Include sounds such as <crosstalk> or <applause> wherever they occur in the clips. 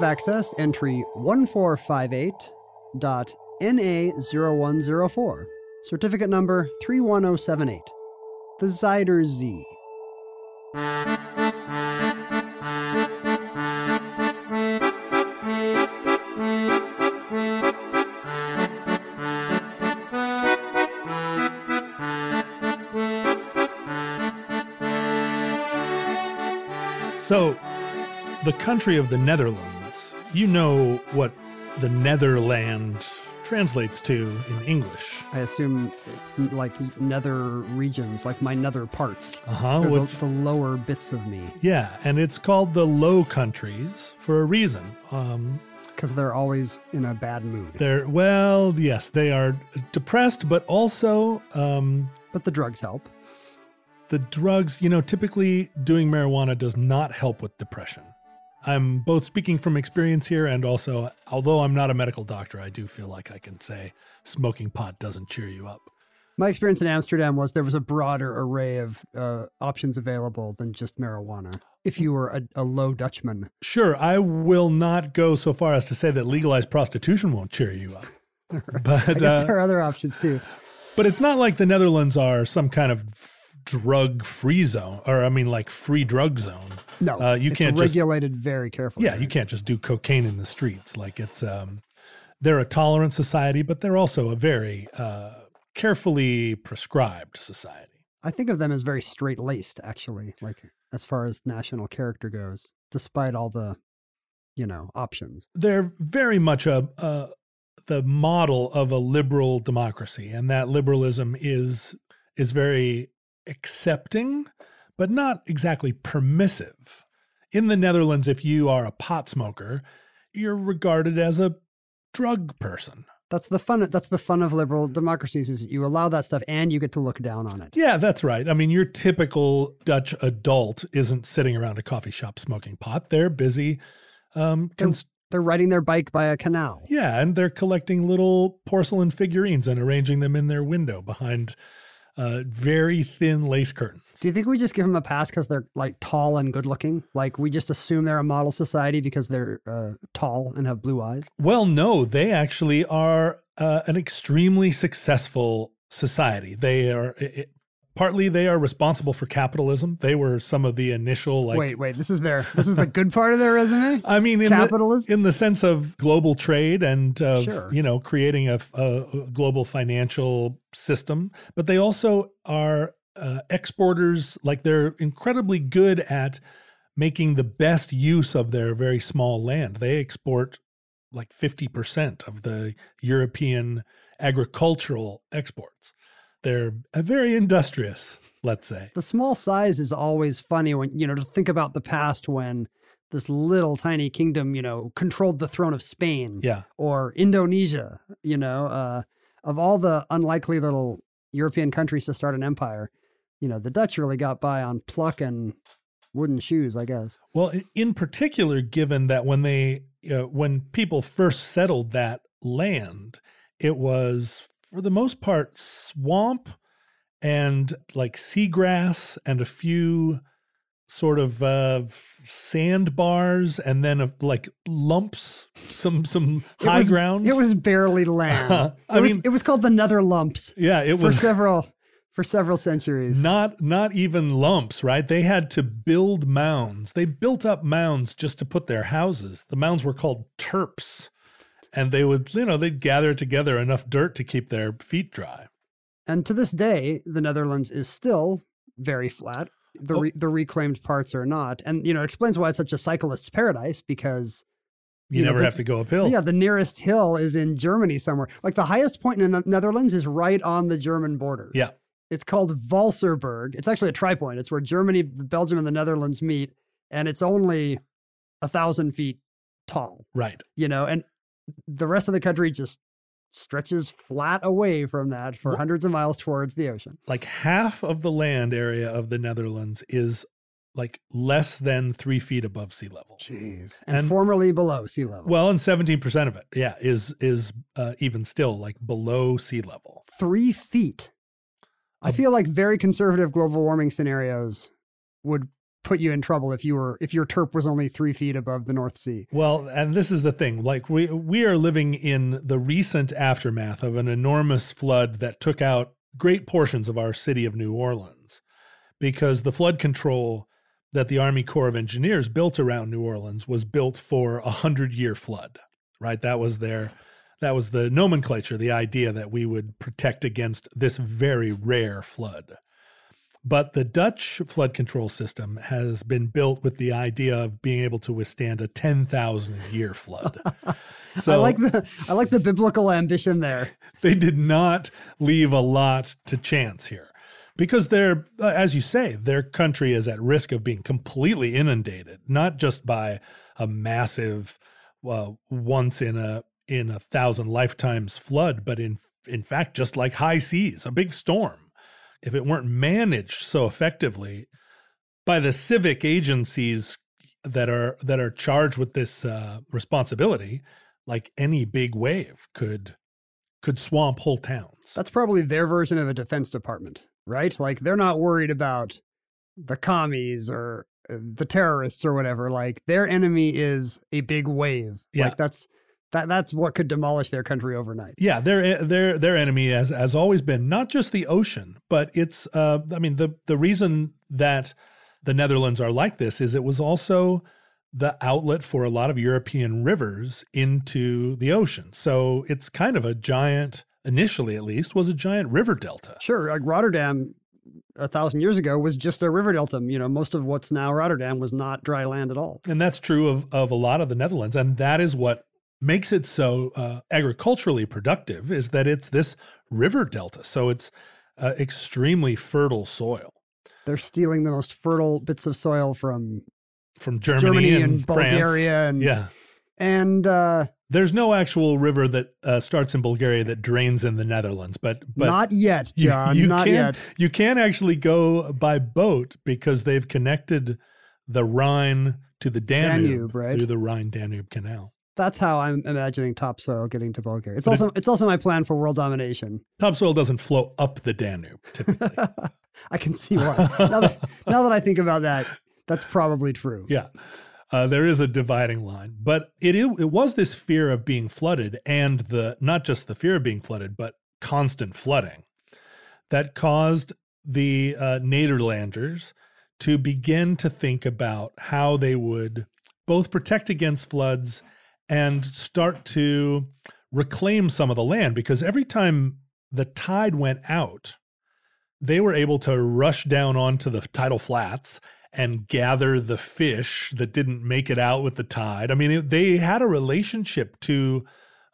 Have accessed entry 1458.NA0104, certificate number 31078, the Zuiderzee. So, the country of the Netherlands, you know what the Netherland translates to in English. I assume it's like nether regions, like my nether parts. Uh huh. They're the, the lower bits of me, Yeah, and it's called the Low Countries for a reason. Um, because they're always in a bad mood. they're, well, yes, they are depressed, but also um, But the drugs help. the drugs, you know, typically doing marijuana does not help with depression. I'm both speaking from experience here and also, although I'm not a medical doctor, I do feel like I can say smoking pot doesn't cheer you up. My experience in Amsterdam was there was a broader array of uh, options available than just marijuana. If you were a, a low Dutchman, Sure, I will not go so far as to say that legalized prostitution won't cheer you up. <laughs> But I guess uh, there are other options too. but it's not like the Netherlands are some kind of drug free zone or I mean like free drug zone. No, uh, you it's can't just regulated very carefully. Yeah, you can't just do cocaine in the streets. Like it's um they're a tolerant society, but they're also a very uh carefully prescribed society. I think of them as very straight laced, actually, like as far as national character goes, despite all the, you know, options. They're very much a, a the model of a liberal democracy, and that liberalism is is very accepting, but not exactly permissive. In the Netherlands, if you are a pot smoker, you're regarded as a drug person. That's the fun. That's the fun of liberal democracies is you allow that stuff and you get to look down on it. Yeah, that's right. I mean, your typical Dutch adult isn't sitting around a coffee shop smoking pot. They're busy. Um, They're, they're riding their bike by a canal. yeah, and they're collecting little porcelain figurines and arranging them in their window behind uh, very thin lace curtains. Do you think we just give them a pass because they're like tall and good looking? Like we just assume they're a model society because they're uh, tall and have blue eyes? Well, no, they actually are uh, an extremely successful society. They are partly they are responsible for capitalism. They were some of the initial like wait, wait. This is their. This is the good <laughs> part of their resume. I mean, in Capitalism? the, in the sense of global trade and of Sure. you know creating a, a global financial system, but they also are uh, exporters. Like they're incredibly good at making the best use of their very small land. They export like fifty percent of the European agricultural exports. They're very industrious, let's say. the small size is always funny when you know to think about the past when this little tiny kingdom, you know, controlled the throne of Spain Yeah. or Indonesia. You know, uh, of all the unlikely little European countries to start an empire, you know, the Dutch really got by on pluck and wooden shoes, I guess. Well, in particular, given that when they uh, when people first settled that land, it was for the most part swamp and like seagrass and a few sort of uh, sandbars and then uh, like lumps, some some It high was- ground. It was barely land. <laughs> I it was, mean- it was called the Nether Lumps yeah, it for was several for several centuries. not not even lumps, right? They had to build mounds. They built up mounds just to put their houses. The mounds were called terps, and they would you know they'd gather together enough dirt to keep their feet dry. And to this day, the Netherlands is still very flat. The Oh. re- the reclaimed parts are not, and you know it explains why it's such a cyclist's paradise because You, You know, never the- have to go uphill. yeah, the nearest hill is in Germany somewhere. Like the highest point in the Netherlands is right on the German border. Yeah. It's called Vaalserberg. It's actually a tripoint. It's where Germany, Belgium, and the Netherlands meet, and it's only a thousand feet tall. Right. You know, and the rest of the country just stretches flat away from that for hundreds of miles towards the ocean. Like half of the land area of the Netherlands is like less than three feet above sea level. Jeez. And, And- formerly below sea level. Well, and seventeen percent of it, yeah, is is uh, even still like below sea level. three feet. I feel like very conservative global warming scenarios would put you in trouble if you were if your terp was only three feet above the North Sea. Well, and this is the thing. Like we we are living in the recent aftermath of an enormous flood that took out great portions of our city of New Orleans because the flood control that the Army Corps of Engineers built around New Orleans was built for a hundred year flood. Right? That was their that was the nomenclature, the idea that we would protect against this very rare flood. But the Dutch flood control system has been built with the idea of being able to withstand a 10,000 year flood. <laughs> So I like the I like the biblical ambition there. <laughs> they did not leave a lot to chance here because they're, uh, as you say, their country is at risk of being completely inundated, not just by a massive, uh, once in a in a thousand lifetimes flood, but in in fact, just like high seas, a big storm. If it weren't managed so effectively by the civic agencies that are that are charged with this uh, responsibility, like any big wave could could swamp whole towns. That's probably their version of a defense department, right? Like they're not worried about the commies or uh, the terrorists or whatever. Like their enemy is a big wave. Yeah. Like that's that that's what could demolish their country overnight. Yeah, their their their enemy has has always been not just the ocean, but it's uh I mean the the reason that the Netherlands are like this is it was also the outlet for a lot of European rivers into the ocean. So it's kind of a giant initially at least was a giant river delta. Sure, like Rotterdam a thousand years ago was just a river delta. You know, most of what's now Rotterdam was not dry land at all. And that's true of, of a lot of the Netherlands. And that is what makes it so uh, agriculturally productive is that it's this river delta. So it's uh, extremely fertile soil They're stealing the most fertile bits of soil from from Germany, Germany, and, and. Bulgaria and Yeah. and uh, There's no actual river that uh, starts in Bulgaria that drains in the Netherlands, but but not yet, you- John. you, not can, yet. You can actually go by boat because they've connected the Rhine to the Danube, Danube, right. through the Rhine Danube Canal. That's how I'm imagining topsoil getting to Bulgaria. It's But it- also it's also my plan for world domination. Topsoil doesn't flow up the Danube typically. <laughs> I can see why. now, that, now that I think about that, that's probably true. Yeah. Uh, there is a dividing line, but it, it it was this fear of being flooded, and the not just the fear of being flooded, but constant flooding, that caused the uh, Nederlanders to begin to think about how they would both protect against floods and start to reclaim some of the land, because every time the tide went out, they were able to rush down onto the tidal flats and gather the fish that didn't make it out with the tide. I mean, it, they had a relationship to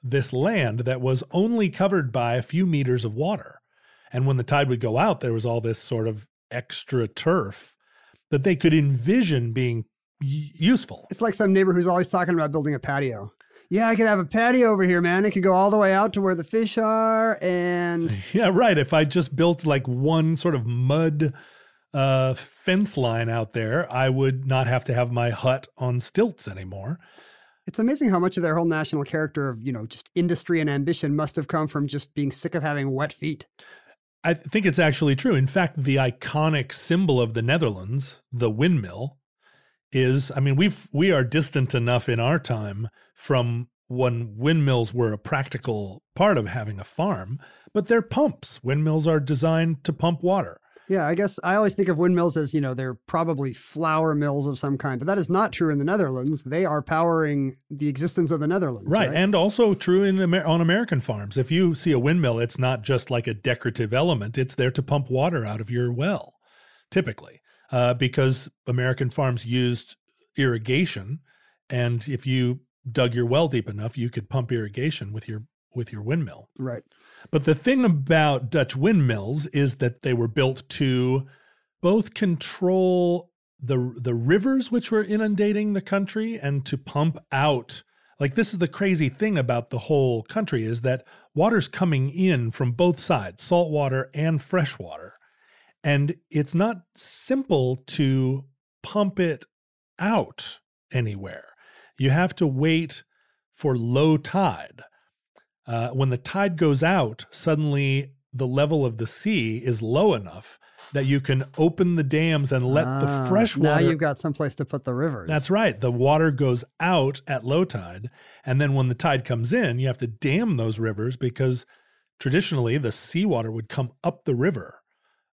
this land that was only covered by a few meters of water. And when the tide would go out, there was all this sort of extra turf that they could envision being useful. It's like some neighbor who's always talking about building a patio. Yeah, I could have a patio over here, man. It could go all the way out to where the fish are, and <laughs> Yeah, right. If I just built like one sort of mud uh, fence line out there, I would not have to have my hut on stilts anymore. it's amazing how much of their whole national character of you know just industry and ambition must have come from just being sick of having wet feet. I think it's actually true. In fact, the iconic symbol of the Netherlands, the windmill, is I mean, we've we are distant enough in our time from when windmills were a practical part of having a farm, but they're pumps. Windmills are designed to pump water. Yeah, I guess I always think of windmills as, you know, they're probably flour mills of some kind, but that is not true in the Netherlands. They are powering the existence of the Netherlands. Right. And also true in Amer- on American farms. If you see a windmill, it's not just like a decorative element, it's there to pump water out of your well, typically, uh, because American farms used irrigation. And if you dug your well deep enough, you could pump irrigation with your with your windmill. Right. But the thing about Dutch windmills is that they were built to both control the the rivers which were inundating the country and to pump out like this is the crazy thing about the whole country is that water's coming in from both sides salt water and fresh water and it's not simple to pump it out anywhere you have to wait for low tide uh, when the tide goes out, suddenly the level of the sea is low enough that you can open the dams and let Ah, the fresh water. Now you've got someplace to put the rivers. That's right. The water goes out at low tide. And then when the tide comes in, you have to dam those rivers because traditionally the seawater would come up the river.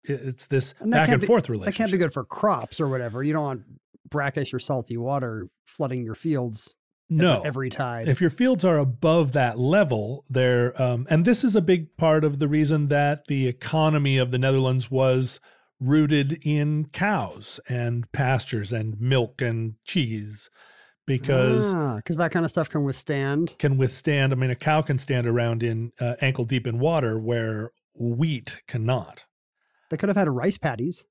It- It's this And back and be- forth That can't be good for crops or whatever. You don't want brackish or salty water flooding your fields every- no. every tide. If your fields are above that level, they're um, and this is a big part of the reason that the economy of the Netherlands was rooted in cows and pastures and milk and cheese, because because that kind of stuff can withstand. can withstand. I mean, a cow can stand around in uh, ankle deep in water where wheat cannot. They could have had rice patties.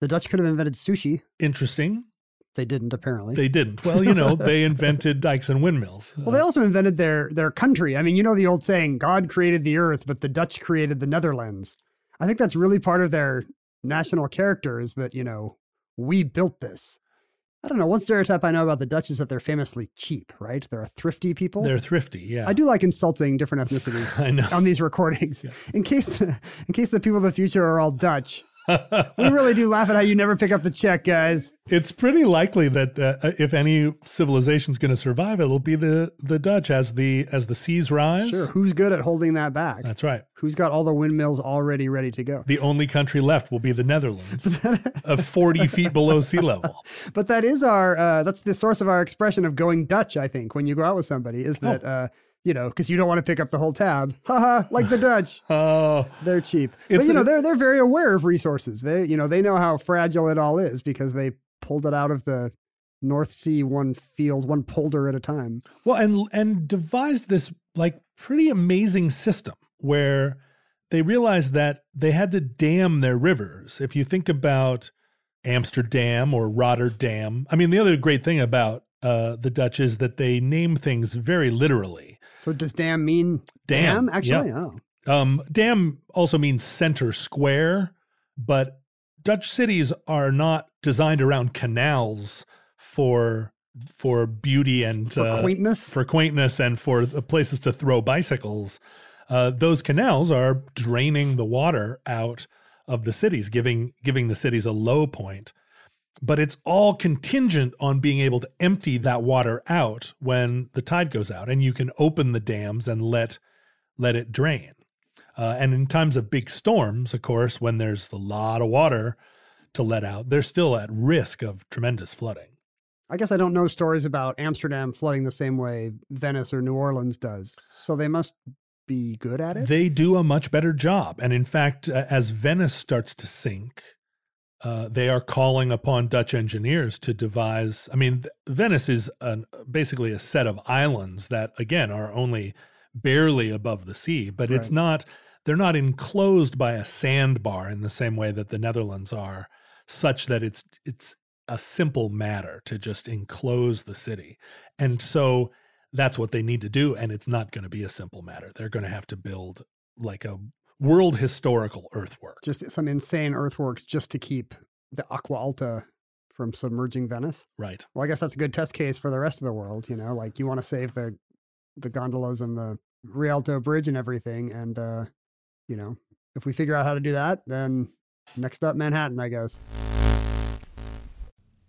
The Dutch could have invented sushi. Interesting. They didn't, apparently. They didn't. Well, you know, they invented <laughs> dikes and windmills. well, they also invented their their country. I mean, you know the old saying, "God created the earth, but the Dutch created the Netherlands." I think that's really part of their national character is that you know we built this. I don't know. One stereotype I know about the Dutch is that they're famously cheap. Right? They're a thrifty people. they're thrifty. Yeah, I do like insulting different <laughs> ethnicities I know. on these recordings. Yeah. In case the, <laughs> in case the people of the future are all Dutch, we really do laugh at how you never pick up the check, guys. It's pretty likely that uh, if any civilization's going to survive, it'll be the the Dutch as the as the seas rise. Sure. Who's good at holding that back? That's right. Who's got all the windmills already ready to go? The only country left will be the Netherlands, of forty feet below sea level. <laughs> But that is our uh, that's the source of our expression of going Dutch. I think when you go out with somebody is that uh, you know because you don't want to pick up the whole tab. Haha, like the Dutch, <laughs> Oh, they're cheap. But you know they're they're very aware of resources. They you know they know how fragile it all is because they pulled it out of the North Sea one field one polder at a time. well, and and devised this like pretty amazing system where they realized that they had to dam their rivers. If you think about Amsterdam or Rotterdam, I mean, the other great thing about uh, the Dutch is that they name things very literally. So does dam mean Dam, Actually, oh, Um, dam also means center square, but Dutch cities are not designed around canals for for beauty and for uh, quaintness. for quaintness and for the places to throw bicycles. Uh, those canals are draining the water out of the cities, giving giving the cities a low point. But it's all contingent on being able to empty that water out when the tide goes out, and you can open the dams and let let it drain. Uh, and in times of big storms, of course, when there's a lot of water to let out, they're still at risk of tremendous flooding. I guess I don't know stories about Amsterdam flooding the same way Venice or New Orleans does. So they must be good at it. They do a much better job. And in fact, uh, as Venice starts to sink, uh, they are calling upon Dutch engineers to devise. I mean, Venice is an, basically a set of islands that, again, are only barely above the sea, but it's not, they're not enclosed by a sandbar in the same way that the Netherlands are, such that it's, it's, a simple matter to just enclose the city. And so that's what they need to do. And it's not going to be a simple matter. They're going to have to build like a world historical earthwork. just some insane earthworks just to keep the Acqua Alta from submerging Venice. Right. Well, I guess that's a good test case for the rest of the world. You know, like you want to save the the gondolas and the Rialto Bridge and everything, and uh, you know, if we figure out how to do that, then next up, Manhattan, I guess.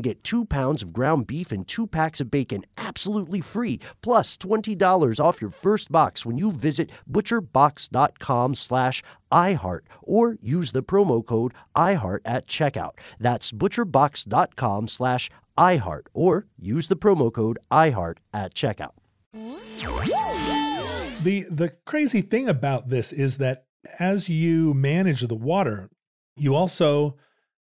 get two pounds of ground beef and two packs of bacon absolutely free, plus $20 off your first box when you visit butcherbox.com slash iHeart or use the promo code iHeart at checkout. That's butcherbox.com slash iHeart or use the promo code iHeart at checkout. The the crazy thing about this is that as you manage the water, you also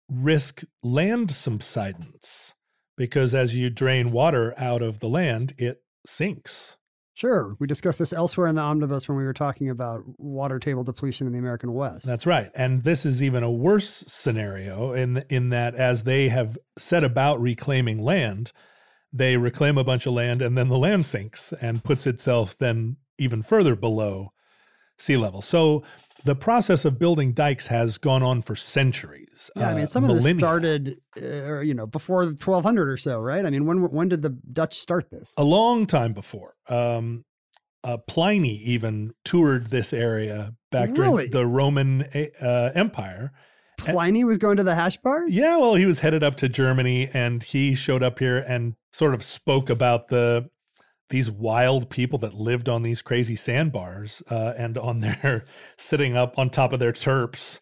risk land subsidence because as you drain water out of the land, it sinks. Sure. We discussed this elsewhere in the omnibus when we were talking about water table depletion in the American West. That's right. And this is even a worse scenario in in that as they have set about reclaiming land, they reclaim a bunch of land and then the land sinks and puts itself then even further below sea level. So the process of building dikes has gone on for centuries. Yeah, I mean, uh, some of this started, uh, you know, before 1200 or so, right? I mean, when when did the Dutch start this? a long time before. Um, uh, Pliny even toured this area back Really? during the Roman uh, Empire. Pliny was going to the hash bars. Yeah, well, he was headed up to Germany, and he showed up here and sort of spoke about the these wild people that lived on these crazy sandbars uh, and on their <laughs> sitting up on top of their terps.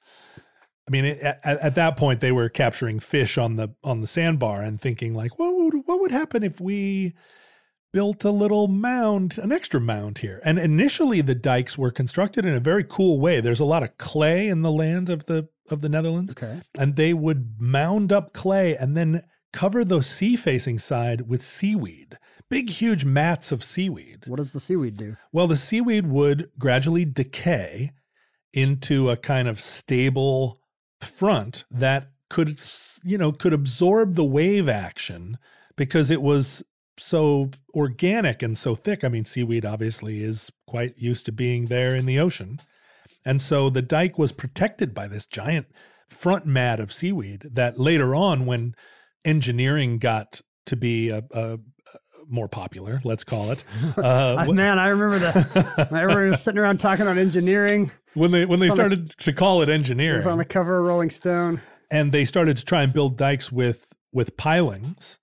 I mean, it, at, at that point, they were capturing fish on the on the sandbar and thinking like, what would what would happen if we built a little mound, an extra mound here? And initially, the dikes were constructed in a very cool way. There's a lot of clay in the land of the of the Netherlands Okay. and they would mound up clay and then cover the sea facing side with seaweed, big, huge mats of seaweed. What does the seaweed do? Well, the seaweed would gradually decay into a kind of stable front that could, you know, could absorb the wave action because it was so organic and so thick. I mean, seaweed obviously is quite used to being there in the ocean. And so the dike was protected by this giant front mat of seaweed that later on, when engineering got to be a, a, more popular, let's call it, <laughs> uh, Uh, man, I remember that. <laughs> Everyone was sitting around talking about engineering. when they when they on the- started to call it It engineering, was on the cover of Rolling Stone. and they started to try and build dikes with with pilings,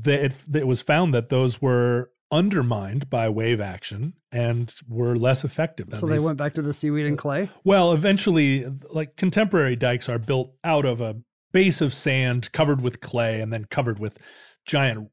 that it, it was found that those were undermined by wave action and were less effective. than So they these- went back to the seaweed and clay. Well, eventually, like contemporary dikes are built out of a base of sand covered with clay and then covered with giant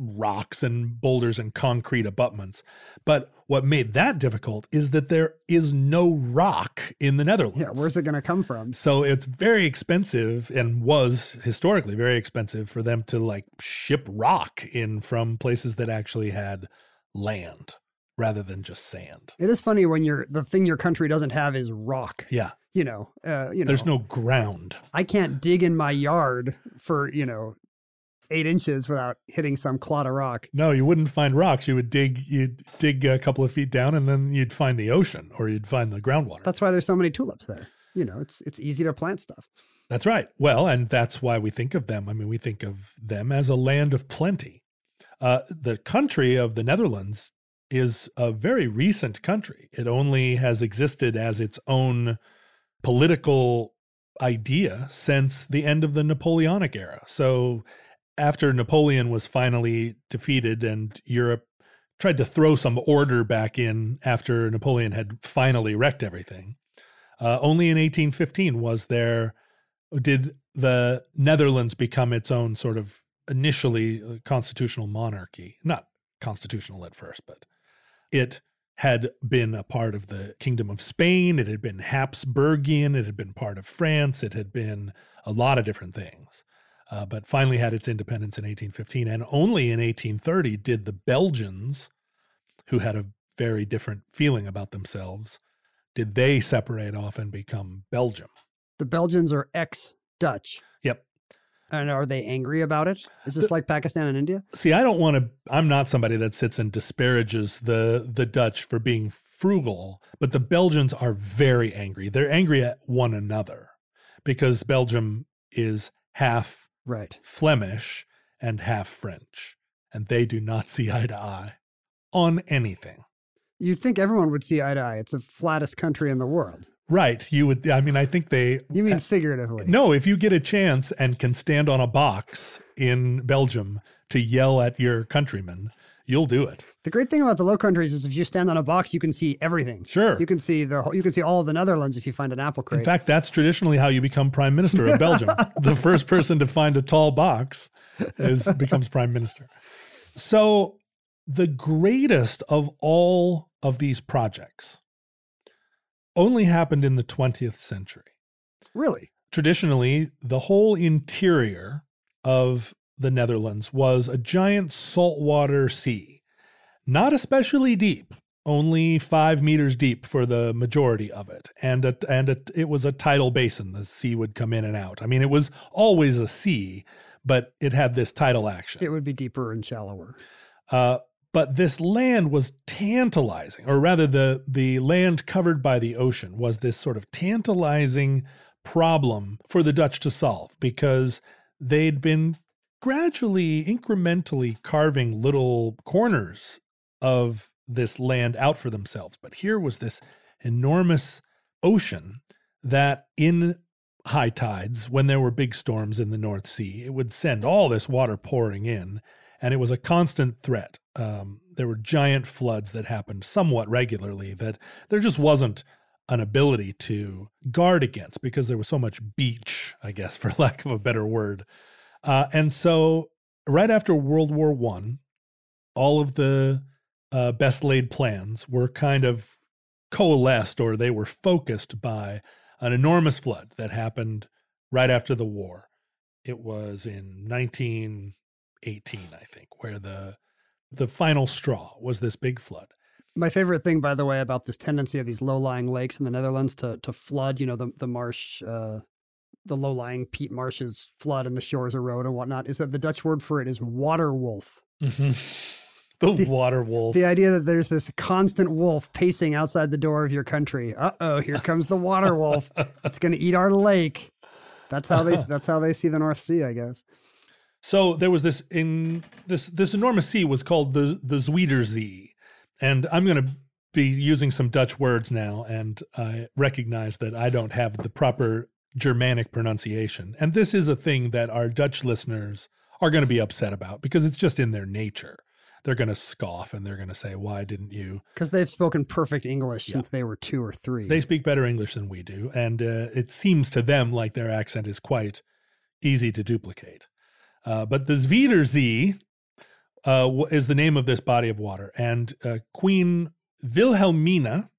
rocks and boulders and concrete abutments. But what made that difficult is that there is no rock in the Netherlands. Yeah, where's it going to come from? So it's very expensive and was historically very expensive for them to like ship rock in from places that actually had land rather than just sand. It is funny when you're the thing your country doesn't have is rock. Yeah. You know, uh, you know, There's no ground. I can't dig in my yard for you know eight inches without hitting some clod of rock. No, you wouldn't find rocks. You would dig you'd dig a couple of feet down and then you'd find the ocean or you'd find the groundwater. That's why there's so many tulips there. You know, it's it's easy to plant stuff. That's right. Well, and that's why we think of them. I mean, we think of them as a land of plenty. Uh, the country of the Netherlands is a very recent country. It only has existed as its own political idea since the end of the Napoleonic era. So, after Napoleon was finally defeated and Europe tried to throw some order back in after Napoleon had finally wrecked everything, uh, only in 1815 was there did the Netherlands become its own sort of initially uh, constitutional monarchy. Not constitutional at first, but it had been a part of the Kingdom of Spain. It had been Habsburgian. It had been part of France. It had been a lot of different things. Uh, but finally had its independence in 1815. And only in 1830 did the Belgians, who had a very different feeling about themselves, did they separate off and become Belgium. The Belgians are ex Dutch. Yep. And are they angry about it? Is this like Pakistan and India? See, I don't want to. I'm not somebody that sits and disparages the the Dutch for being frugal, but the Belgians are very angry. They're angry at one another because Belgium is half Right. Flemish and half French, and they do not <laughs> see eye to eye on anything. You'd think everyone would see eye to eye. It's the flattest country in the world. Right. You would. I mean, I think they. You mean figuratively? No, if you get a chance and can stand on a box in Belgium to yell at your countrymen, you'll do it. The great thing about the Low Countries is if you stand on a box, you can see everything. Sure. You can see the you can see all of the Netherlands if you find an apple crate. In fact, that's traditionally how you become prime minister of Belgium. <laughs> the first person to find a tall box is becomes prime minister. So, the greatest of all of these projects only happened in the 20th century. really? Traditionally, the whole interior of the Netherlands was a giant saltwater sea, not especially deep, only five meters deep for the majority of it, and a, and a, it was a tidal basin. The sea would come in and out. I mean, it was always a sea, but it had this tidal action. It would be deeper and shallower. Uh, but this land was tantalizing, or rather, the the land covered by the ocean was this sort of tantalizing problem for the Dutch to solve because they'd been gradually, incrementally carving little corners of this land out for themselves. But here was this enormous ocean that in high tides, when there were big storms in the North Sea, it would send all this water pouring in, and it was a constant threat. Um, there were giant floods that happened somewhat regularly that there just wasn't an ability to guard against because there was so much beach, I guess, <laughs> for lack of a better word. Uh, and so, right after World War One, all of the uh, best laid plans were kind of coalesced or they were focused by an enormous flood that happened right after the war. It was in 1918, I think, where the the final straw was this big flood. My favorite thing, by the way, about this tendency of these low-lying lakes in the Netherlands to to flood, you know, the the marsh, uh, the low-lying peat marshes flood and the shores erode and whatnot, is that the Dutch word for it is water wolf. <laughs> The, water wolf. The idea that there's this constant wolf pacing outside the door of your country. Uh oh, here comes the water wolf. It's going to eat our lake. That's how they. That's how they see the North Sea, I guess. So there was this in this this enormous sea was called the the Zuiderzee, and I'm going to be using some Dutch words now, and I recognize that I don't have the proper Germanic pronunciation, and this is a thing that our Dutch listeners are going to be upset about because it's just in their nature. They're going to scoff and they're going to say, "Why didn't you?" Because they've spoken perfect English since they were two or three. They speak better English than we do, and uh, it seems to them like their accent is quite easy to duplicate. Uh, but the Zwiederzee uh, is the name of this body of water, and uh, Queen Wilhelmina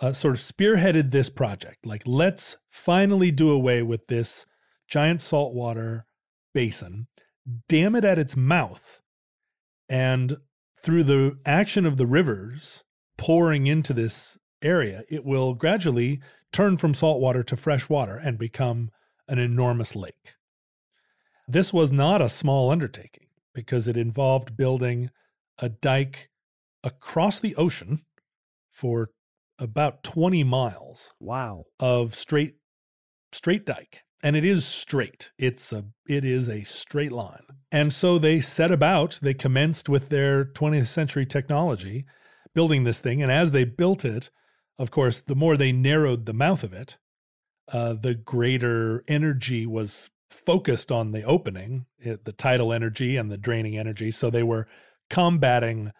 uh, sort of spearheaded this project. Like, let's finally do away with this giant saltwater basin, dam it at its mouth, and through the action of the rivers pouring into this area, it will gradually turn from saltwater to fresh water and become an enormous lake. This was not a small undertaking because it involved building a dike across the ocean for about 20 miles wow. of straight straight dike and it is straight. It's a it is a straight line. And so they set about they commenced with their 20th century technology building this thing and as they built it of course the more they narrowed the mouth of it uh, the greater energy was focused on the opening it, the tidal energy and the draining energy. So they were combating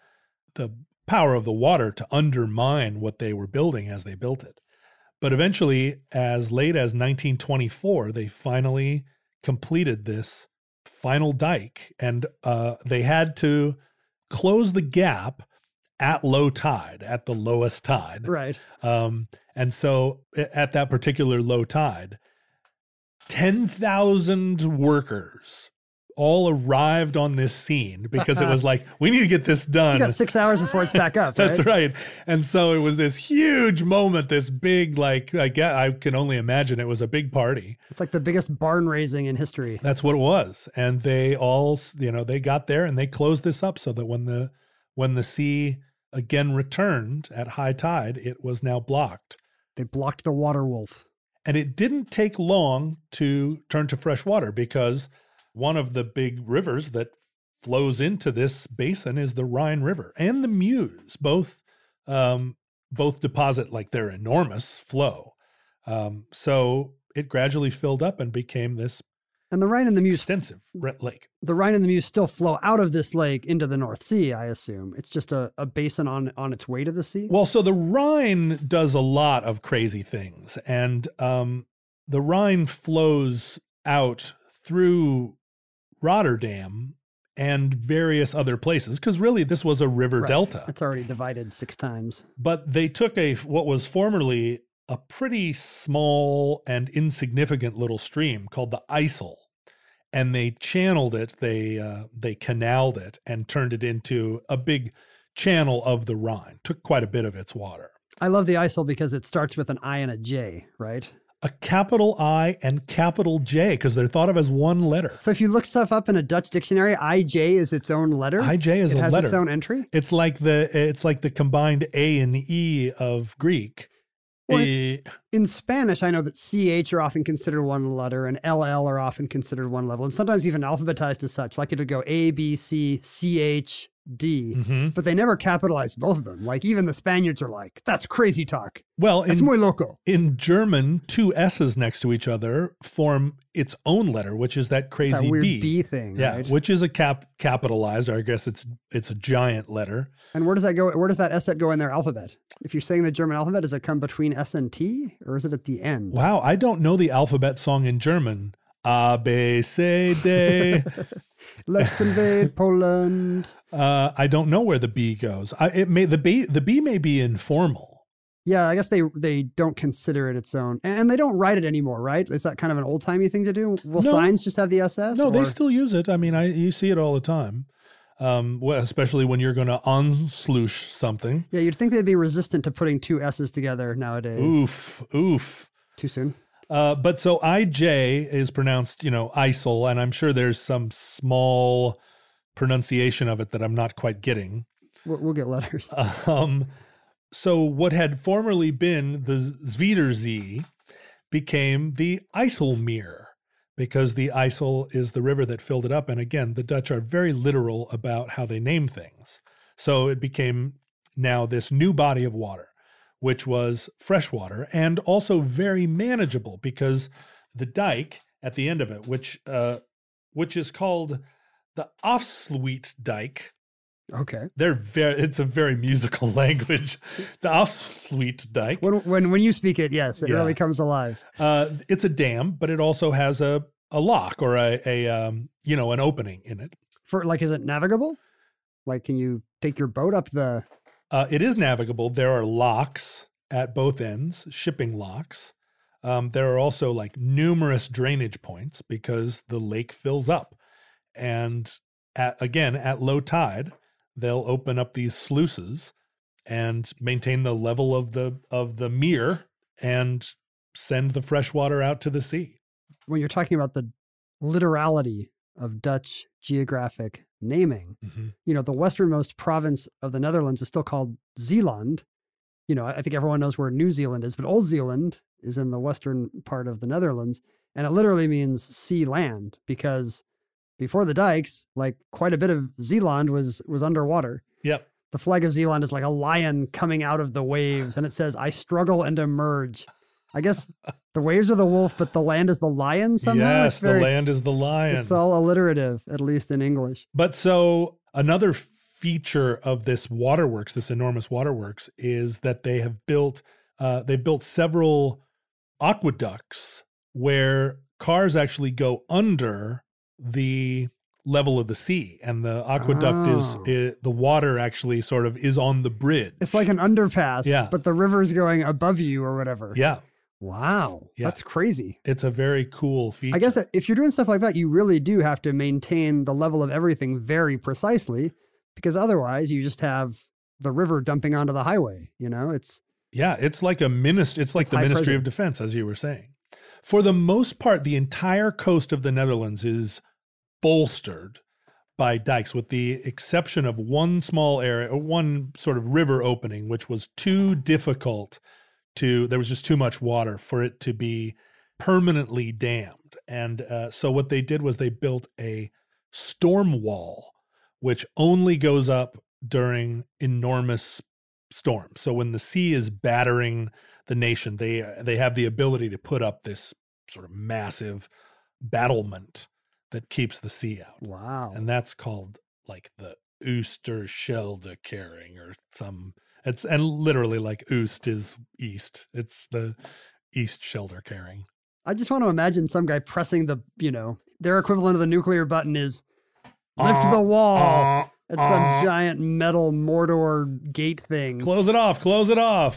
the power of the water to undermine what they were building as they built it. But eventually, as late as 1924, they finally completed this final dike and uh, they had to close the gap at low tide, at the lowest tide. Right. Um, and so at that particular low tide, 10,000 workers all arrived on this scene because it was <laughs> like, we need to get this done. You got six hours before it's back up. <laughs> That's right. right. And so it was this huge moment, this big, like, I get, I can only imagine it was a big party. It's like the biggest barn raising in history. That's what it was. And they all, you know, they got there and they closed this up so that when the, when the sea again returned at high tide, it was now blocked. They blocked the water wolf. And it didn't take long to turn to fresh water because one of the big rivers that flows into this basin is the Rhine River and the Meuse. Both um, both deposit like their enormous flow. Um, so it gradually filled up and became this And the Rhine and the Meuse extensive lake. the Rhine and the Meuse still flow out of this lake into the North Sea, I assume. It's just a, a basin on on its way to the sea. Well, so the Rhine does a lot of crazy things, and um, the Rhine flows out through Rotterdam and various other places because really this was a river Right. delta. It's already divided six times. But they took a what was formerly a pretty small and insignificant little stream called the IJssel, and they channeled it. They uh, they canaled it and turned it into a big channel of the Rhine. Took quite a bit of its water. I love the IJssel because it starts with an I and a J, right? A capital I and capital J because they're thought of as one letter. So if you look stuff up in a Dutch dictionary, IJ is its own letter. IJ is it a has letter. its own entry. It's like the it's like the combined A and E of Greek. Well, Eh, In Spanish, I know that CH are often considered one letter and LL are often considered one level, and sometimes even alphabetized as such. Like it would go A, B, C, CH, D, mhm. but they never capitalize both of them. Like even the Spaniards are like, that's crazy talk. Well, It's muy loco. in German, two S's next to each other form its own letter, which is that crazy That weird B. B, thing, yeah, right? which is a cap capitalized, or I guess it's it's a giant letter. And where does that go? Where does that S set go in their alphabet? If you're saying the German alphabet, does it come between S and T, or is it at the end? Wow, I don't know the alphabet song in German. A B C D. <laughs> Let's invade Poland. uh, I don't know where the B goes. I, it may the B the B may be informal. Yeah, I guess they they don't consider it its own, and they don't write it anymore, right? Is that kind of an old timey thing to do? Will No. signs just have the SS? No, they still use it. I mean, I you see it all the time. Um, especially when you're going to Anschluss something. Yeah, you'd think they'd be resistant to putting two S's together nowadays. Oof, oof. Too soon. Uh, but so IJ is pronounced, you know, IJssel, and I'm sure there's some small pronunciation of it that I'm not quite getting. We'll, we'll get letters. <laughs> Um, so what had formerly been the Zwiedersee became the IJsselmeer because the IJssel is the river that filled it up. And again, the Dutch are very literal about how they name things. So it became now this new body of water, which was freshwater and also very manageable because the dike at the end of it, which uh, which is called the Afsluit dike, Okay. they're very it's a very musical <laughs> language the Afsluit dike When when when you speak it, yes, it Yeah. really comes alive. uh it's a dam but it also has a a lock or a, a um you know an opening in it For like, is it navigable? Like, can you take your boat up the? Uh it is navigable. There are locks at both ends shipping locks. Um there are also like numerous drainage points because the lake fills up. And at again at low tide they'll open up these sluices and maintain the level of the of the mere and send the fresh water out to the sea. When you're talking about the literality of Dutch geographic naming, mm-hmm. you know, the westernmost province of the Netherlands is still called Zeeland. You know, I I think everyone knows where New Zealand is, but Old Zealand is in the western part of the Netherlands, and it literally means sea land because before the dikes, like quite a bit of Zeeland was was underwater. Yep. The flag of Zeeland is like a lion coming out of the waves, and it says, "I struggle and emerge." I guess the waves are the wolf, but the land is the lion somehow. yes, very, the land is the lion. It's all alliterative, at least in English. But so another feature of this waterworks, this enormous waterworks, is that they have built uh, they built several aqueducts where cars actually go under the level of the sea, and the aqueduct is, Oh. the water actually sort of is on the bridge. It's like an underpass, Yeah. but the river's going above you or whatever. yeah, Wow. Yeah. That's crazy. it's a very cool feature. I guess if you're doing stuff like that, you really do have to maintain the level of everything very precisely because otherwise you just have the river dumping onto the highway. You know, it's Yeah, it's like a ministry. It's like It's the Ministry pressure. of Defense, as you were saying. For the most part, the entire coast of the Netherlands is bolstered by dikes, with the exception of one small area, or one sort of river opening, which was too difficult to. There was just too much water for it to be permanently dammed, and uh, so what they did was they built a storm wall, which only goes up during enormous storms. So when the sea is battering the nation, they they have the ability to put up this sort of massive battlement that keeps the sea out. wow. And that's called like the Ooster Oosterscheldekering or some it's and literally like Oost is east. It's the East Shelter carrying. I just want to imagine some guy pressing the, you know, their equivalent of the nuclear button is lift the wall. Uh, It's some uh, giant metal Mordor gate thing. Close it off, close it off.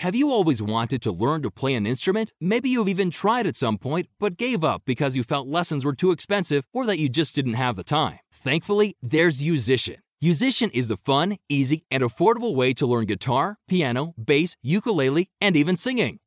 Have you always wanted to learn to play an instrument? Maybe you've even tried at some point, but gave up because you felt lessons were too expensive or that you just didn't have the time. Thankfully, there's Yousician. Yousician is the fun, easy, and affordable way to learn guitar, piano, bass, ukulele, and even singing.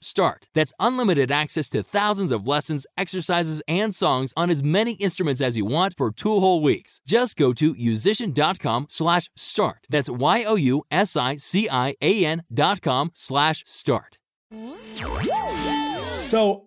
start. That's unlimited access to thousands of lessons, exercises, and songs on as many instruments as you want for two whole weeks. Just go to yousician.com slash start. That's Y-O-U-S-I-C-I-A-N dot com slash start. So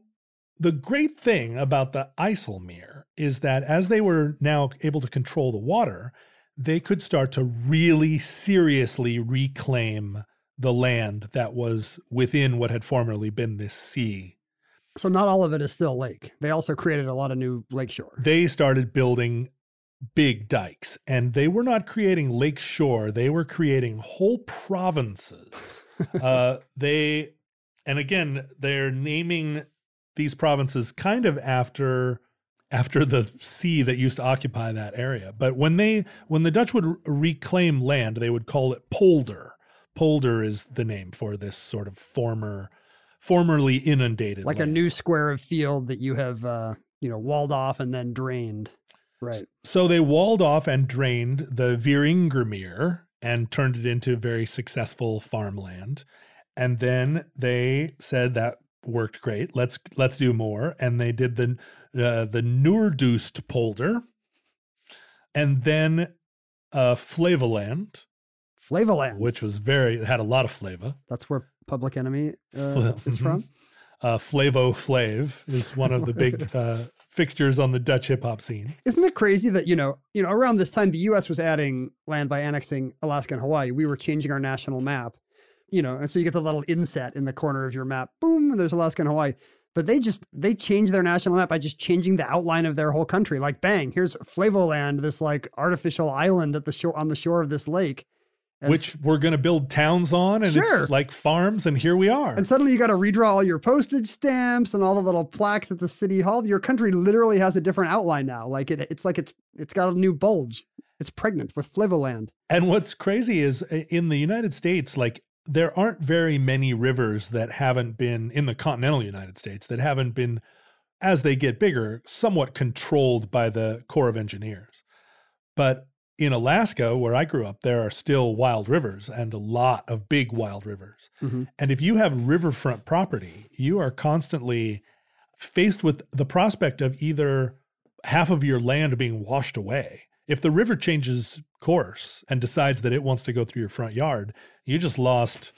the great thing about the IJsselmeer is that as they were now able to control the water, they could start to really seriously reclaim the land that was within what had formerly been this sea. So not all of it is still lake. They also created a lot of new lakeshore. They started building big dikes and they were not creating lake shore, they were creating whole provinces. <laughs> uh, they, and again, they're naming these provinces kind of after after the sea that used to occupy that area. But when they when the Dutch would reclaim land, they would call it polder. Polder is the name for this sort of former formerly inundated like a new square of field that you have, uh, you know, walled off and then drained. Right. So they walled off and drained the Wieringermeer and turned it into very successful farmland. And then they said that worked great. Let's let's do more. And they did the uh, the Noordoost polder, and then uh, Flevoland, Flavoland. which was very had a lot of flavor. That's where Public Enemy uh, is from. Uh, Flavo Flav is one of the big <laughs> uh, fixtures on the Dutch hip hop scene. Isn't it crazy that you know, you know, around this time the U.S. was adding land by annexing Alaska and Hawaii. We were changing our national map, you know, and so you get the little inset in the corner of your map. Boom, there's Alaska and Hawaii. But they just they changed their national map by just changing the outline of their whole country. Like, bang, here's Flavoland, this like artificial island at the shore on the shore of this lake. Which we're going to build towns on and Sure. it's like farms and here we are And suddenly you got to redraw all your postage stamps and all the little plaques at the city hall. Your country literally has a different outline now. Like it, it's like it's it's got a new bulge. It's pregnant with Flavoland. and what's crazy is in the united states like there aren't very many rivers that haven't been in the continental united states that haven't been as they get bigger somewhat controlled by the corps of engineers but in alaska where i grew up there are still wild rivers and a lot of big wild rivers Mhm. and if you have riverfront property you are constantly faced with the prospect of either half of your land being washed away. If the river changes course and decides that it wants to go through your front yard, you just lost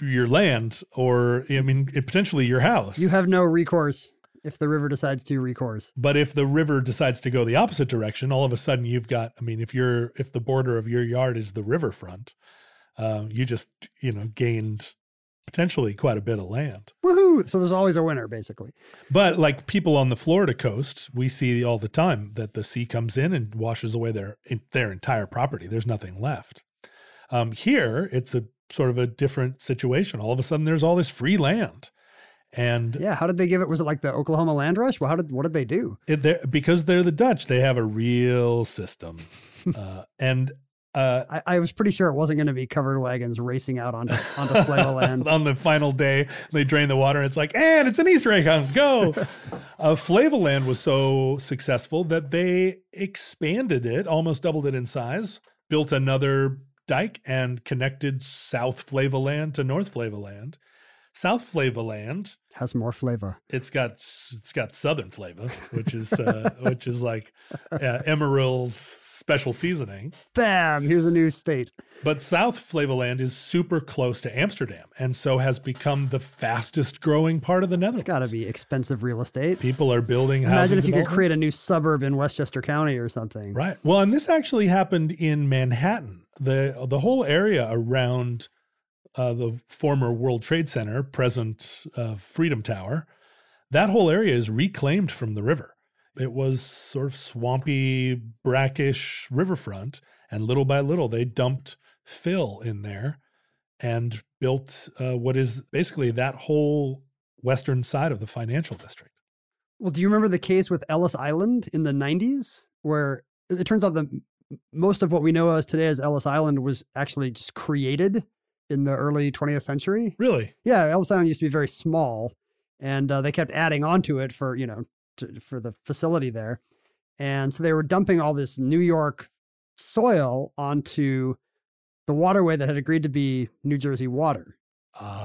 your land or I mean potentially your house. You have no recourse if the river decides to recourse. But if the river decides to go the opposite direction, all of a sudden you've got, I mean, if you're, if the border of your yard is the riverfront, uh, you just, you know, gained potentially quite a bit of land. Woohoo! So there's always a winner, basically. But like people on the Florida coast, we see all the time that the sea comes in and washes away their their entire property. There's nothing left. Um, here, it's a sort of a different situation. All of a sudden, there's all this free land, and Yeah, how did they give it? Was it like the Oklahoma land rush? Well, how did what did they do? it, they're, because they're the Dutch, they have a real system, <laughs> uh, and uh, I, I was pretty sure it wasn't going to be covered wagons racing out onto onto <laughs> Flavoland. on the final day, they drain the water. And it's like, and it's an Easter egg hunt. Go. <laughs> uh, Flavoland was so successful that they expanded it, almost doubled it in size, built another dike, and connected South Flavoland to North Flavoland. South Flavoland, Has more flavor. it's got it's got Southern flavor, which is uh, <laughs> which is like uh, Emeril's special seasoning. Bam! Here's a new state. But South Flavoland is super close to Amsterdam and so has become the fastest growing part of the Netherlands. It's got to be expensive real estate. People are building houses. Imagine if you could create a new suburb in Westchester County or something. Right. Well, and this actually happened in Manhattan. The the whole area around uh, the former World Trade Center, present uh, Freedom Tower, that whole area is reclaimed from the river. It was sort of swampy, brackish riverfront, and little by little they dumped fill in there and built uh, what is basically that whole western side of the financial district. Well, do you remember the case with Ellis Island in the 90s where it turns out that most of what we know as today as Ellis Island was actually just created in the early 20th century? Really? Yeah, Ellis Island used to be very small and uh, they kept adding onto it for, you know, to, for the facility there. And so they were dumping all this New York soil onto the waterway that had agreed to be New Jersey water.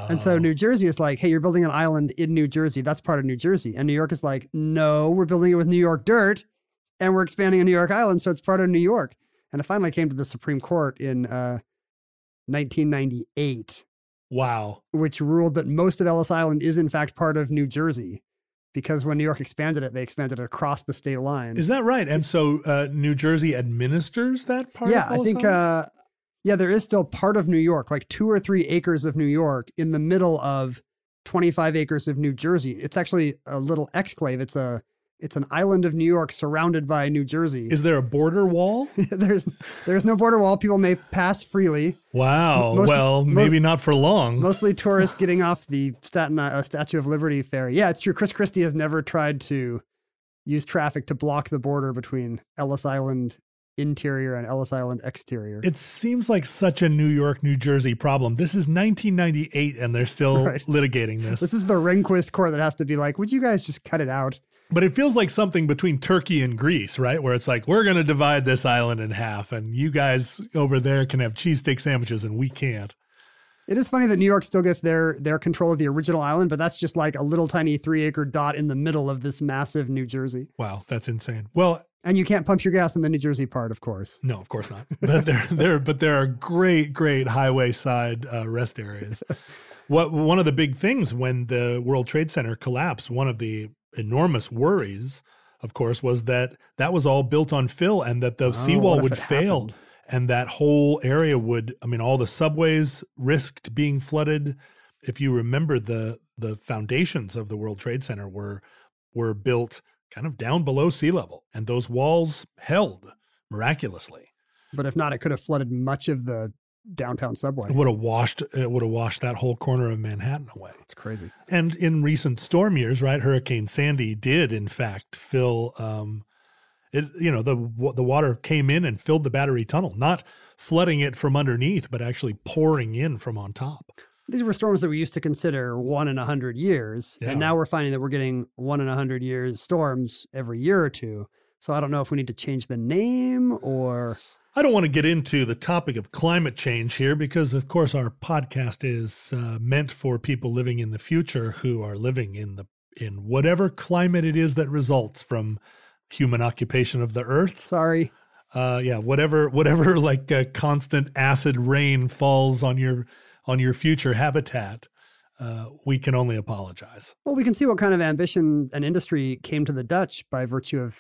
And so Oh. New Jersey is like, hey, you're building an island in New Jersey. That's part of New Jersey. And New York is like, no, we're building it with New York dirt and we're expanding a New York island. So it's part of New York. And it finally came to the Supreme Court in uh, 1998, wow. which ruled that most of Ellis Island is in fact part of New Jersey. Because when New York expanded it, they expanded it across the state line. Is that right? And so uh, New Jersey administers that part? yeah, I think uh yeah, there is still part of New York, like two or three acres of New York in the middle of 25 acres of New Jersey. It's actually a little exclave. It's a it's an island of New York surrounded by New Jersey. Is there a border wall? <laughs> there's there's no border wall. People may pass freely. Wow. Most- well, mo- maybe not for long. Mostly <laughs> tourists getting off the Staten uh, Statue of Liberty ferry. Yeah, it's true. Chris Christie has never tried to use traffic to block the border between Ellis Island interior and Ellis Island exterior. it seems like such a New York, New Jersey problem. This is 1998 and they're still <laughs> Right. litigating this. This is the Rehnquist court that has to be like, would you guys just cut it out? But it feels like something between Turkey and Greece, right? Where it's like, we're going to divide this island in half and you guys over there can have cheesesteak sandwiches and we can't. It is funny that New York still gets their their control of the original island, but that's just like a little tiny three acre dot in the middle of this massive New Jersey. Wow, that's insane. Well, And you can't pump your gas in the New Jersey part, of course. No, of course not. But there, <laughs> there, but there are great, great highway side uh, rest areas. <laughs> what one of the big things when the World Trade Center collapsed, one of the enormous worries, of course, was that that was all built on fill and that the Oh, seawall would fail, happened? and that whole area would. I mean, all the subways risked being flooded. If you remember, the the foundations of the World Trade Center were were built kind of down below sea level, and those walls held miraculously. But if not, it could have flooded much of the downtown subway. It would have washed it would have washed that whole corner of Manhattan away. It's crazy. And in recent storm years, right, Hurricane Sandy did in fact fill um it you know the the water came in and filled the battery tunnel, not flooding it from underneath, but actually pouring in from on top. These were storms that we used to consider one in a hundred years. Yeah. And now we're finding that we're getting one in a hundred years storms every year or two. So I don't know if we need to change the name or I don't want to get into the topic of climate change here because, of course, our podcast is uh, meant for people living in the future who are living in the in whatever climate it is that results from human occupation of the earth. sorry. Uh, yeah, whatever, whatever, <laughs> like uh, constant acid rain falls on your on your future habitat. uh, we can only apologize. Well, we can see what kind of ambition an industry came to the Dutch by virtue of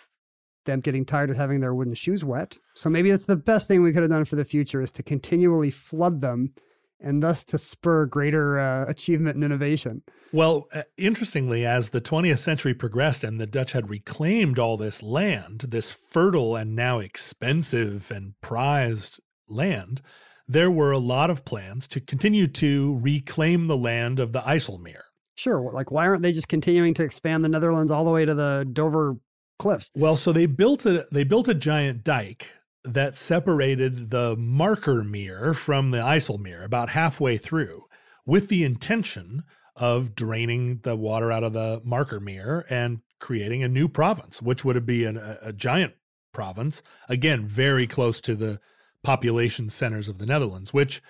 them getting tired of having their wooden shoes wet. So maybe that's the best thing we could have done for the future is to continually flood them and thus to spur greater uh, achievement and innovation. Well, uh, interestingly, as the 20th century progressed and the Dutch had reclaimed all this land, this fertile and now expensive and prized land, there were a lot of plans to continue to reclaim the land of the IJsselmeer. Sure. Like, why aren't they just continuing to expand the Netherlands all the way to the Dover cliffs? Well, so they built a they built a giant dike that separated the Markermeer from the IJsselmeer about halfway through, with the intention of draining the water out of the Markermeer and creating a new province, which would be an, a, a giant province, again, very close to the population centers of the Netherlands, which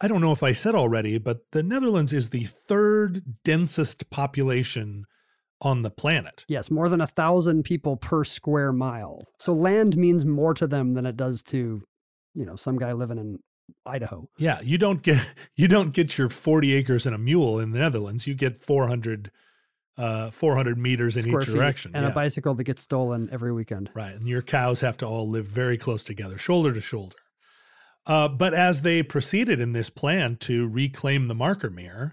I don't know if I said already, but the Netherlands is the third densest population on the planet. Yes, more than a thousand people per square mile. So land means more to them than it does to, you know, some guy living in Idaho. Yeah, you don't get <laughs> you don't get your 40 acres and a mule in the Netherlands. You get 400 uh 400 meters in Square each direction. And yeah. a bicycle that gets stolen every weekend. Right. And your cows have to all live very close together, shoulder to shoulder. Uh, but as they proceeded in this plan to reclaim the Markermeer,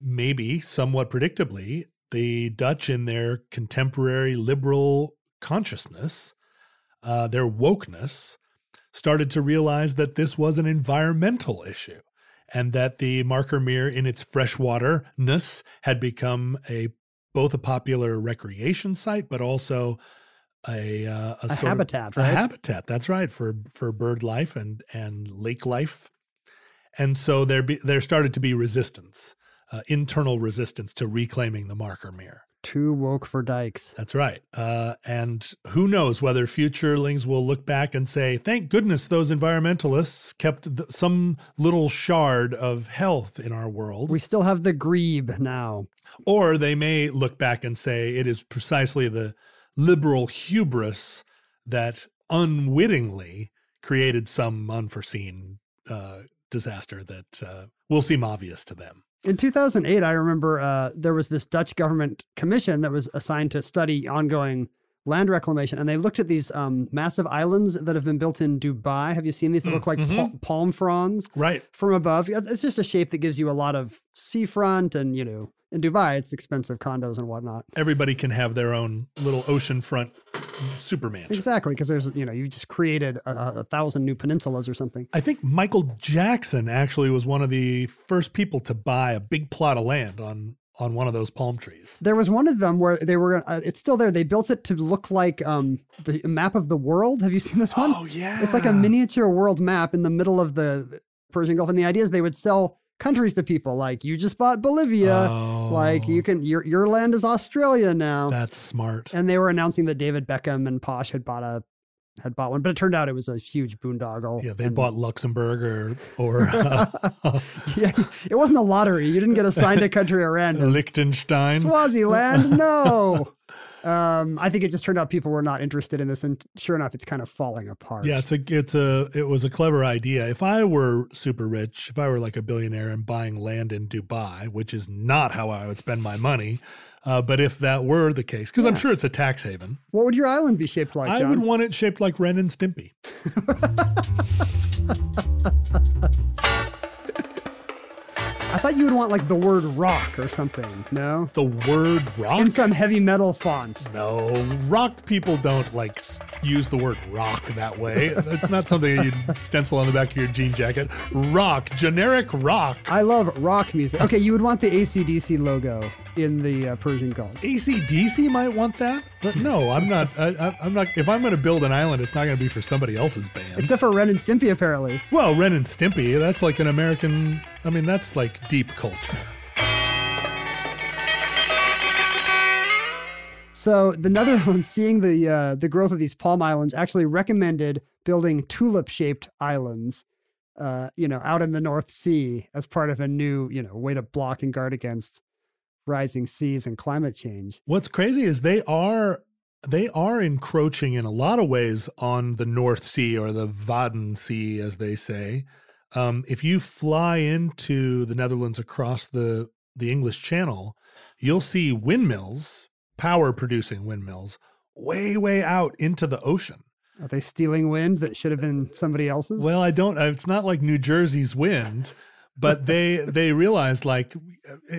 maybe somewhat predictably, the Dutch, in their contemporary liberal consciousness, uh, their wokeness, started to realize that this was an environmental issue and that the Markermeer, in its freshwaterness, had become a both a popular recreation site, but also a uh, A sort of- habitat, a habitat. That's right for for bird life and and lake life, and so there be, there started to be resistance, uh, internal resistance to reclaiming the Markermeer. Too woke for dikes. That's right. Uh, and who knows whether futurelings will look back and say, "Thank goodness those environmentalists kept th- some little shard of health in our world," We still have the grebe now. or they may look back and say it is precisely the liberal hubris that unwittingly created some unforeseen uh, disaster that uh, will seem obvious to them. In 2008, I remember uh, there was this Dutch government commission that was assigned to study ongoing land reclamation, and they looked at these um, massive islands that have been built in Dubai. Have you seen these that look like pa- palm fronds Right. from above? It's it's just a shape that gives you a lot of seafront, and you know, in Dubai, it's expensive condos and whatnot. Everybody can have their own little oceanfront Superman. Exactly, because there's you know you just created a, a thousand new peninsulas or something. I think Michael Jackson actually was one of the first people to buy a big plot of land on on one of those palm trees. There was one of them where they were. Uh, it's still there. They built it to look like um, the map of the world. Have you seen this one? Oh, yeah. It's like a miniature world map in the middle of the Persian Gulf, and the idea is they would sell countries to people. Like you just bought Bolivia. Like you can your your land is Australia now. Oh, That's smart. and they were announcing that David Beckham and Posh had bought a had bought one, but it turned out it was a huge boondoggle. Yeah, they and- bought Luxembourg or or <laughs> uh, yeah, it wasn't a lottery. You didn't get assigned a country or random. <laughs> Liechtenstein. Swaziland, no. <laughs> Um, I think it just turned out people were not interested in this, and sure enough, it's kind of falling apart. Yeah, it's a it's a it was a clever idea. If I were super rich, if I were like a billionaire and buying land in Dubai, which is not how I would spend my money, uh, but if that were the case, because I'm sure it's a tax haven, What would your island be shaped like, I John? would want it shaped like Ren and Stimpy. <laughs> thought you would want like the word rock or something. No, The word rock. in some heavy metal font. No, rock people don't like use the word rock that way. It's not something that you'd stencil on the back of your jean jacket. Rock, generic rock. I love rock music. Okay, you would want the ACDC logo in the uh, Persian Gulf. ACDC might want that, but no, I'm not. I, I'm not. If I'm going to build an island, it's not going to be for somebody else's band. Except for Ren and Stimpy, apparently. well, Ren and Stimpy, that's like an American. I mean, that's like deep culture. So the Netherlands, <laughs> seeing the uh, the growth of these palm islands, actually recommended building tulip-shaped islands, uh, you know, out in the North Sea as part of a new, you know, way to block and guard against rising seas and climate change. What's crazy is they are they are encroaching in a lot of ways on the North Sea or the Wadden Sea, as they say. Um, if you fly into the Netherlands across the the English Channel, you'll see windmills, power producing windmills, way, way out into the ocean. Are they stealing wind that should have been somebody else's? Well, I don't. It's not like New Jersey's wind, but they they realized like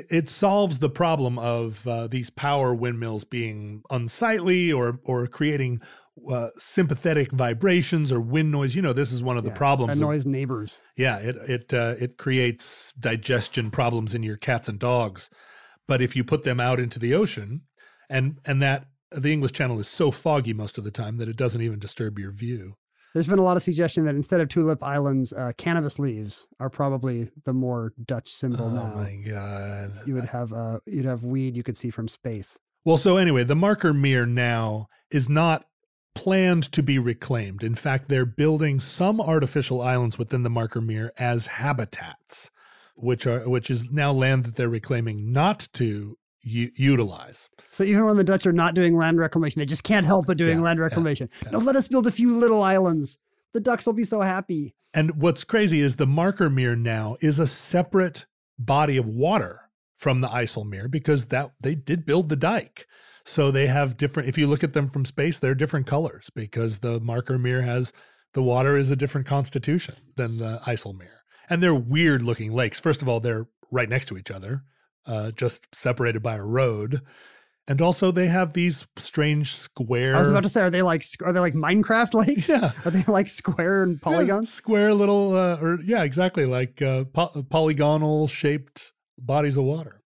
it, solves the problem of uh, these power windmills being unsightly or or creating uh, sympathetic vibrations or wind noise. You know, this is one of the Yeah, problems. of- Annoys neighbors. yeah, it it uh, it creates digestion problems in your cats and dogs. But if you put them out into the ocean, and and that the English Channel is so foggy most of the time that it doesn't even disturb your view. There's been a lot of suggestion that instead of tulip islands, uh, cannabis leaves are probably the more Dutch symbol oh now. Oh my god! You would have uh, you'd have weed you could see from space. Well, so anyway, the Markermeer now is not planned to be reclaimed. In fact, they're building some artificial islands within the Markermeer as habitats, which are which is now land that they're reclaiming not to u- utilize. So even when the Dutch are not doing land reclamation, they just can't help but doing Yeah, land reclamation. yeah. No, let us build a few little islands. The ducks will be so happy. And what's crazy is the Markermeer now is a separate body of water from the IJsselmeer because that they did build the dike. So they have different if you look at them from space, they're different colors because the Markermeer has the water is a different constitution than the IJsselmeer. And they're weird looking lakes. First of all, they're right next to each other, uh, just separated by a road. And also they have these strange square I was about to say, are they like are they like Minecraft <laughs> lakes? Yeah. Are they like square and Yeah, polygons? square little, uh, or yeah, exactly like uh, po- polygonal shaped bodies of water.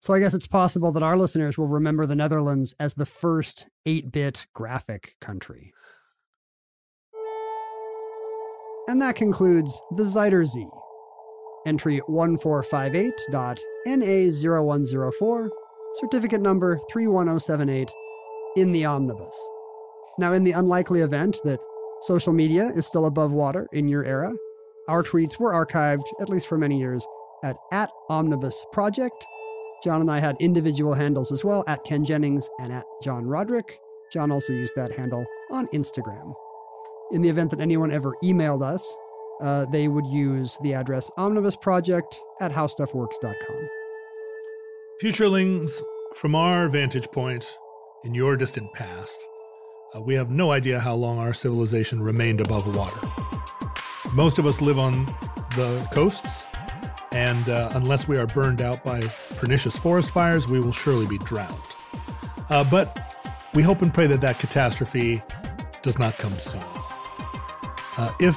So I guess it's possible that our listeners will remember the Netherlands as the first 8-bit graphic country. And that concludes the Zuiderzee. Entry 1458.NA0104, certificate number 31078, in the omnibus. Now, in the unlikely event that social media is still above water in your era, our tweets were archived, at least for many years, at, at Omnibus Project. John and I had individual handles as well, at Ken Jennings and at John Roderick. John also used that handle on Instagram. In the event that anyone ever emailed us, uh, they would use the address omnibusproject at howstuffworks.com. Futurelings, from our vantage point in your distant past, uh, we have no idea how long our civilization remained above water. Most of us live on the coasts, and uh, unless we are burned out by pernicious forest fires, we will surely be drowned. Uh, but we hope and pray that that catastrophe does not come soon. Uh, if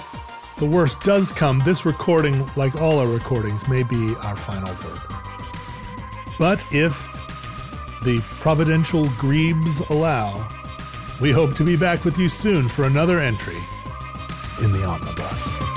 the worst does come, this recording, like all our recordings, may be our final word. But if the providential grebes allow, we hope to be back with you soon for another entry in the omnibus.